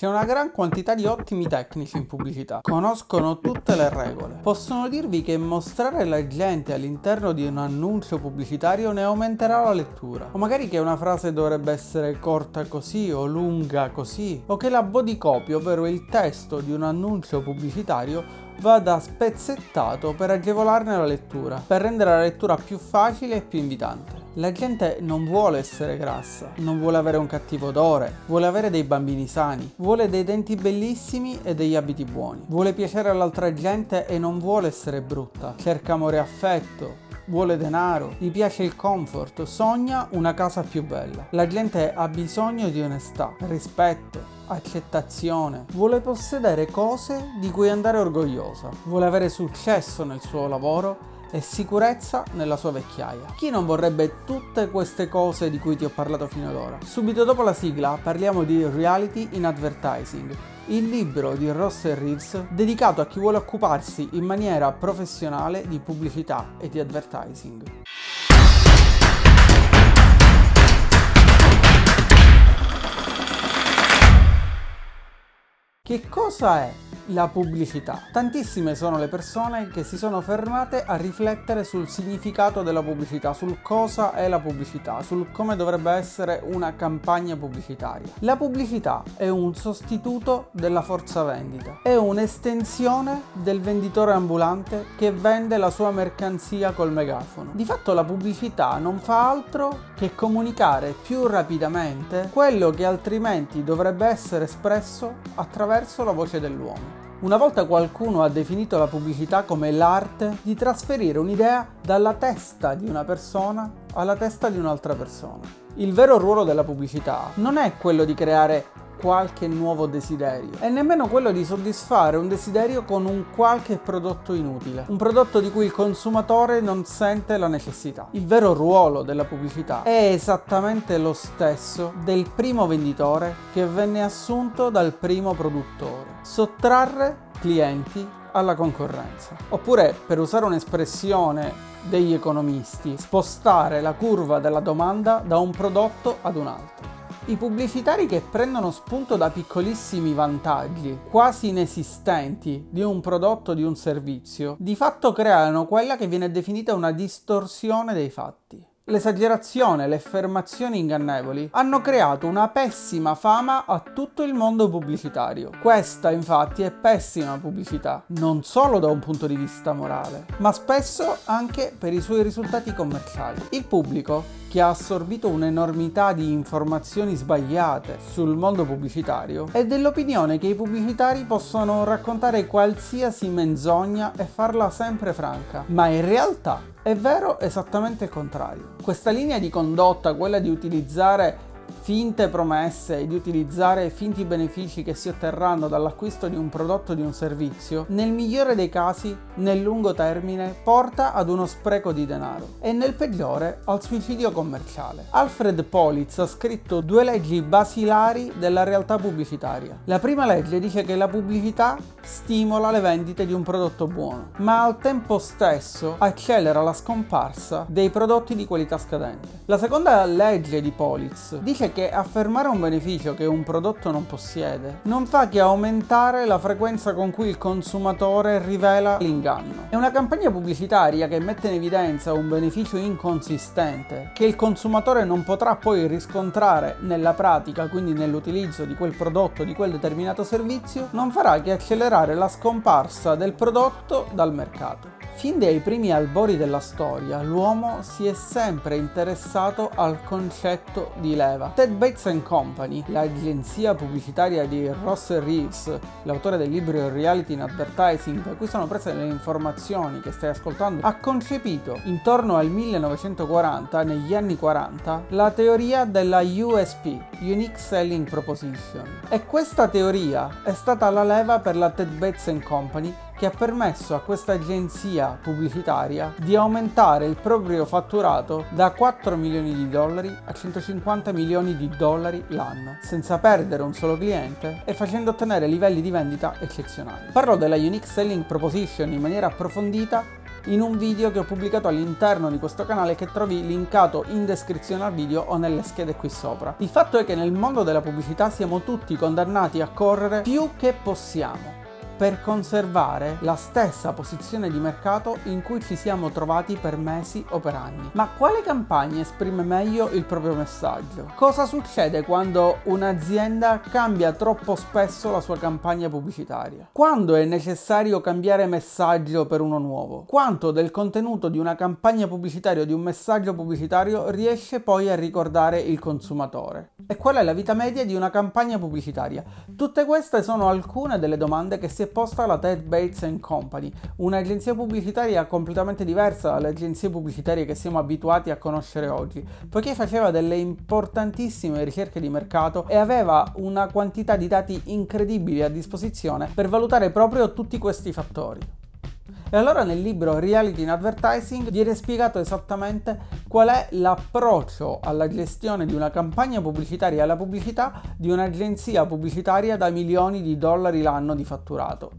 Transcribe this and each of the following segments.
C'è una gran quantità di ottimi tecnici in pubblicità, conoscono tutte le regole. Possono dirvi che mostrare la gente all'interno di un annuncio pubblicitario ne aumenterà la lettura. O magari che una frase dovrebbe essere corta così o lunga così. O che la body copy, ovvero il testo di un annuncio pubblicitario, vada spezzettato per agevolarne la lettura, per rendere la lettura più facile e più invitante. La gente non vuole essere grassa, non vuole avere un cattivo odore, vuole avere dei bambini sani, vuole dei denti bellissimi e degli abiti buoni, vuole piacere all'altra gente e non vuole essere brutta, cerca amore e affetto, vuole denaro, gli piace il comfort, sogna una casa più bella. La gente ha bisogno di onestà, rispetto, accettazione, vuole possedere cose di cui andare orgogliosa, vuole avere successo nel suo lavoro e sicurezza nella sua vecchiaia. Chi non vorrebbe tutte queste cose di cui ti ho parlato fino ad ora? Subito dopo la sigla parliamo di Reality in Advertising, il libro di Ross e Reeves dedicato a chi vuole occuparsi in maniera professionale di pubblicità e di advertising. Che cosa è la pubblicità. Tantissime sono le persone che si sono fermate a riflettere sul significato della pubblicità, sul cosa è la pubblicità, sul come dovrebbe essere una campagna pubblicitaria. La pubblicità è un sostituto della forza vendita, è un'estensione del venditore ambulante che vende la sua mercanzia col megafono. Di fatto la pubblicità non fa altro che comunicare più rapidamente quello che altrimenti dovrebbe essere espresso attraverso la voce dell'uomo. Una volta qualcuno ha definito la pubblicità come l'arte di trasferire un'idea dalla testa di una persona alla testa di un'altra persona. Il vero ruolo della pubblicità non è quello di creare qualche nuovo desiderio e nemmeno quello di soddisfare un desiderio con un qualche prodotto inutile, un prodotto di cui il consumatore non sente la necessità. Il vero ruolo della pubblicità è esattamente lo stesso del primo venditore che venne assunto dal primo produttore. Sottrarre clienti alla concorrenza. Oppure, per usare un'espressione degli economisti, spostare la curva della domanda da un prodotto ad un altro. I pubblicitari che prendono spunto da piccolissimi vantaggi, quasi inesistenti, di un prodotto o di un servizio, di fatto creano quella che viene definita una distorsione dei fatti. L'esagerazione e le affermazioni ingannevoli hanno creato una pessima fama a tutto il mondo pubblicitario. Questa infatti è pessima pubblicità, non solo da un punto di vista morale, ma spesso anche per i suoi risultati commerciali. Il pubblico che ha assorbito un'enormità di informazioni sbagliate sul mondo pubblicitario è dell'opinione che i pubblicitari possono raccontare qualsiasi menzogna e farla sempre franca, ma in realtà è vero esattamente il contrario. Questa linea di condotta, quella di utilizzare finte promesse e di utilizzare finti benefici che si otterranno dall'acquisto di un prodotto o di un servizio, nel migliore dei casi, nel lungo termine, porta ad uno spreco di denaro e nel peggiore al suicidio commerciale. Alfred Politz ha scritto due leggi basilari della realtà pubblicitaria. La prima legge dice che la pubblicità stimola le vendite di un prodotto buono, ma al tempo stesso accelera la scomparsa dei prodotti di qualità scadente. La seconda legge di Politz dice che affermare un beneficio che un prodotto non possiede non fa che aumentare la frequenza con cui il consumatore rivela l'inganno. È una campagna pubblicitaria che mette in evidenza un beneficio inconsistente che il consumatore non potrà poi riscontrare nella pratica, quindi nell'utilizzo di quel prodotto, di quel determinato servizio, non farà che accelerare la scomparsa del prodotto dal mercato. Fin dai primi albori della storia, l'uomo si è sempre interessato al concetto di leva. Ted Bates Company, l'agenzia pubblicitaria di Ross Reeves, l'autore del libro Reality in Advertising, da cui sono prese le informazioni che stai ascoltando, ha concepito intorno al 1940, negli anni 40, la teoria della USP, Unique Selling Proposition. E questa teoria è stata la leva per la Ted Bates Company che ha permesso a questa agenzia pubblicitaria di aumentare il proprio fatturato da 4 milioni di dollari a 150 milioni di dollari l'anno, senza perdere un solo cliente e facendo ottenere livelli di vendita eccezionali. Parlo della Unique Selling Proposition in maniera approfondita in un video che ho pubblicato all'interno di questo canale che trovi linkato in descrizione al video o nelle schede qui sopra. Il fatto è che nel mondo della pubblicità siamo tutti condannati a correre più che possiamo per conservare la stessa posizione di mercato in cui ci siamo trovati per mesi o per anni. Ma quale campagna esprime meglio il proprio messaggio? Cosa succede quando un'azienda cambia troppo spesso la sua campagna pubblicitaria? Quando è necessario cambiare messaggio per uno nuovo? Quanto del contenuto di una campagna pubblicitaria o di un messaggio pubblicitario riesce poi a ricordare il consumatore? E qual è la vita media di una campagna pubblicitaria? Tutte queste sono alcune delle domande che si è posta la Ted Bates Company, un'agenzia pubblicitaria completamente diversa dalle agenzie pubblicitarie che siamo abituati a conoscere oggi, poiché faceva delle importantissime ricerche di mercato e aveva una quantità di dati incredibili a disposizione per valutare proprio tutti questi fattori. E allora nel libro Reality in Advertising viene spiegato esattamente qual è l'approccio alla gestione di una campagna pubblicitaria e alla pubblicità di un'agenzia pubblicitaria da milioni di dollari l'anno di fatturato.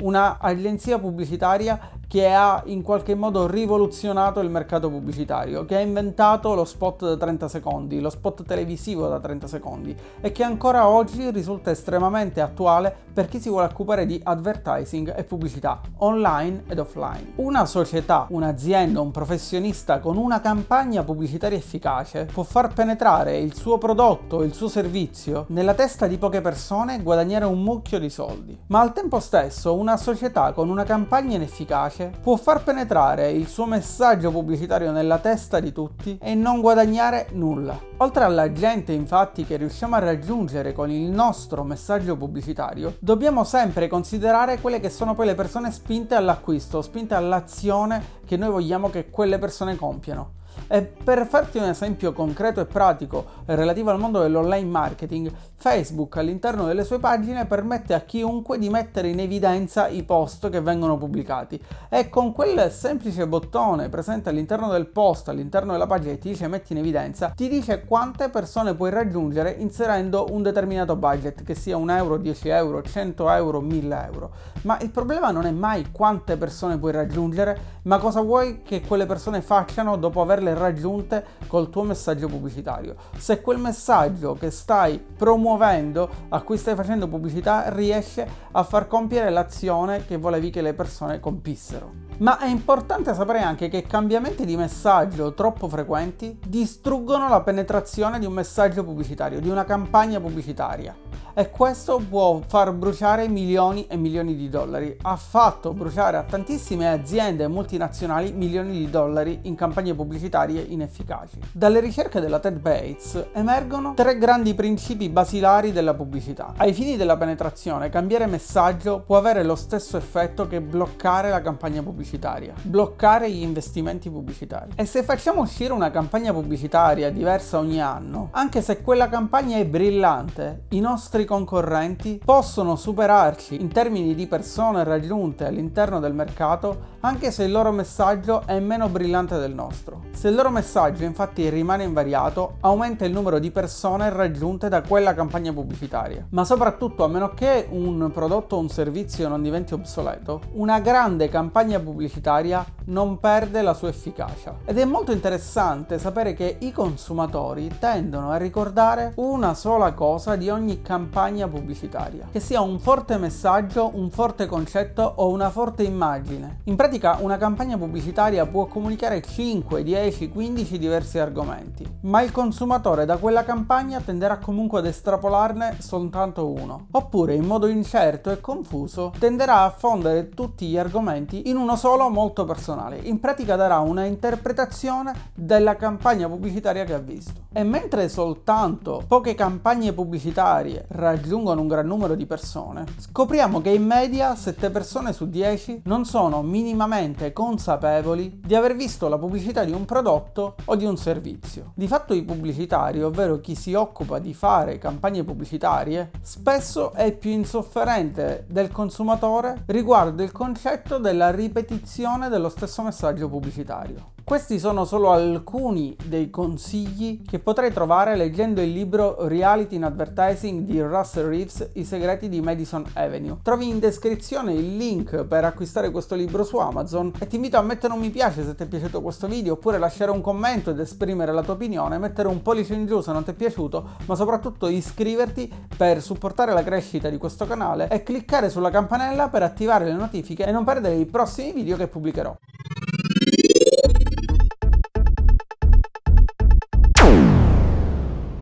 Un'agenzia pubblicitaria che ha in qualche modo rivoluzionato il mercato pubblicitario, che ha inventato lo spot da 30 secondi, lo spot televisivo da 30 secondi e che ancora oggi risulta estremamente attuale per chi si vuole occupare di advertising e pubblicità online ed offline. Una società, un'azienda, un professionista con una campagna pubblicitaria efficace può far penetrare il suo prodotto, il suo servizio nella testa di poche persone e guadagnare un mucchio di soldi. Ma al tempo stesso una società con una campagna inefficace invece può far penetrare il suo messaggio pubblicitario nella testa di tutti e non guadagnare nulla. Oltre alla gente infatti che riusciamo a raggiungere con il nostro messaggio pubblicitario, dobbiamo sempre considerare quelle che sono poi le persone spinte all'acquisto, spinte all'azione che noi vogliamo che quelle persone compiano. E per farti un esempio concreto e pratico relativo al mondo dell'online marketing, Facebook all'interno delle sue pagine permette a chiunque di mettere in evidenza i post che vengono pubblicati e con quel semplice bottone presente all'interno del post, all'interno della pagina che ti dice metti in evidenza, ti dice quante persone puoi raggiungere inserendo un determinato budget, che sia un euro, 10 euro, 100 euro, 1000 euro. Ma il problema non è mai quante persone puoi raggiungere, ma cosa vuoi che quelle persone facciano dopo averle raggiunte col tuo messaggio pubblicitario. Se quel messaggio che stai promuovendo, a cui stai facendo pubblicità, riesce a far compiere l'azione che volevi che le persone compissero. Ma è importante sapere anche che cambiamenti di messaggio troppo frequenti distruggono la penetrazione di un messaggio pubblicitario, di una campagna pubblicitaria e questo può far bruciare milioni e milioni di dollari. Ha fatto bruciare a tantissime aziende multinazionali milioni di dollari in campagne pubblicitarie inefficaci. Dalle ricerche della Ted Bates emergono tre grandi principi basilari della pubblicità. Ai fini della penetrazione, cambiare messaggio può avere lo stesso effetto che bloccare la campagna pubblicitaria, bloccare gli investimenti pubblicitari. E se facciamo uscire una campagna pubblicitaria diversa ogni anno, anche se quella campagna è brillante, i nostri concorrenti possono superarci in termini di persone raggiunte all'interno del mercato anche se il loro messaggio è meno brillante del nostro. Se il loro messaggio infatti rimane invariato, aumenta il numero di persone raggiunte da quella campagna pubblicitaria. Ma soprattutto, a meno che un prodotto o un servizio non diventi obsoleto, una grande campagna pubblicitaria non perde la sua efficacia. Ed è molto interessante sapere che i consumatori tendono a ricordare una sola cosa di ogni campagna pubblicitaria, che sia un forte messaggio, un forte concetto o una forte immagine. In pratica una campagna pubblicitaria può comunicare 5, 10, 15 diversi argomenti, ma il consumatore da quella campagna tenderà comunque ad estrapolarne soltanto uno, oppure in modo incerto e confuso tenderà a fondere tutti gli argomenti in uno solo molto personale. In pratica darà una interpretazione della campagna pubblicitaria che ha visto. E mentre soltanto poche campagne pubblicitarie raggiungono un gran numero di persone, scopriamo che in media 7 persone su 10 non sono minimamente consapevoli di aver visto la pubblicità di un prodotto o di un servizio. Di fatto i pubblicitari, ovvero chi si occupa di fare campagne pubblicitarie, spesso è più insofferente del consumatore riguardo il concetto della ripetizione dello stesso messaggio pubblicitario. Questi sono solo alcuni dei consigli che potrai trovare leggendo il libro Reality in Advertising di Russell Reeves, I segreti di Madison Avenue. Trovi in descrizione il link per acquistare questo libro su Amazon e ti invito a mettere un mi piace se ti è piaciuto questo video oppure lasciare un commento ed esprimere la tua opinione, mettere un pollice in giù se non ti è piaciuto, ma soprattutto iscriverti per supportare la crescita di questo canale e cliccare sulla campanella per attivare le notifiche e non perdere i prossimi video che pubblicherò.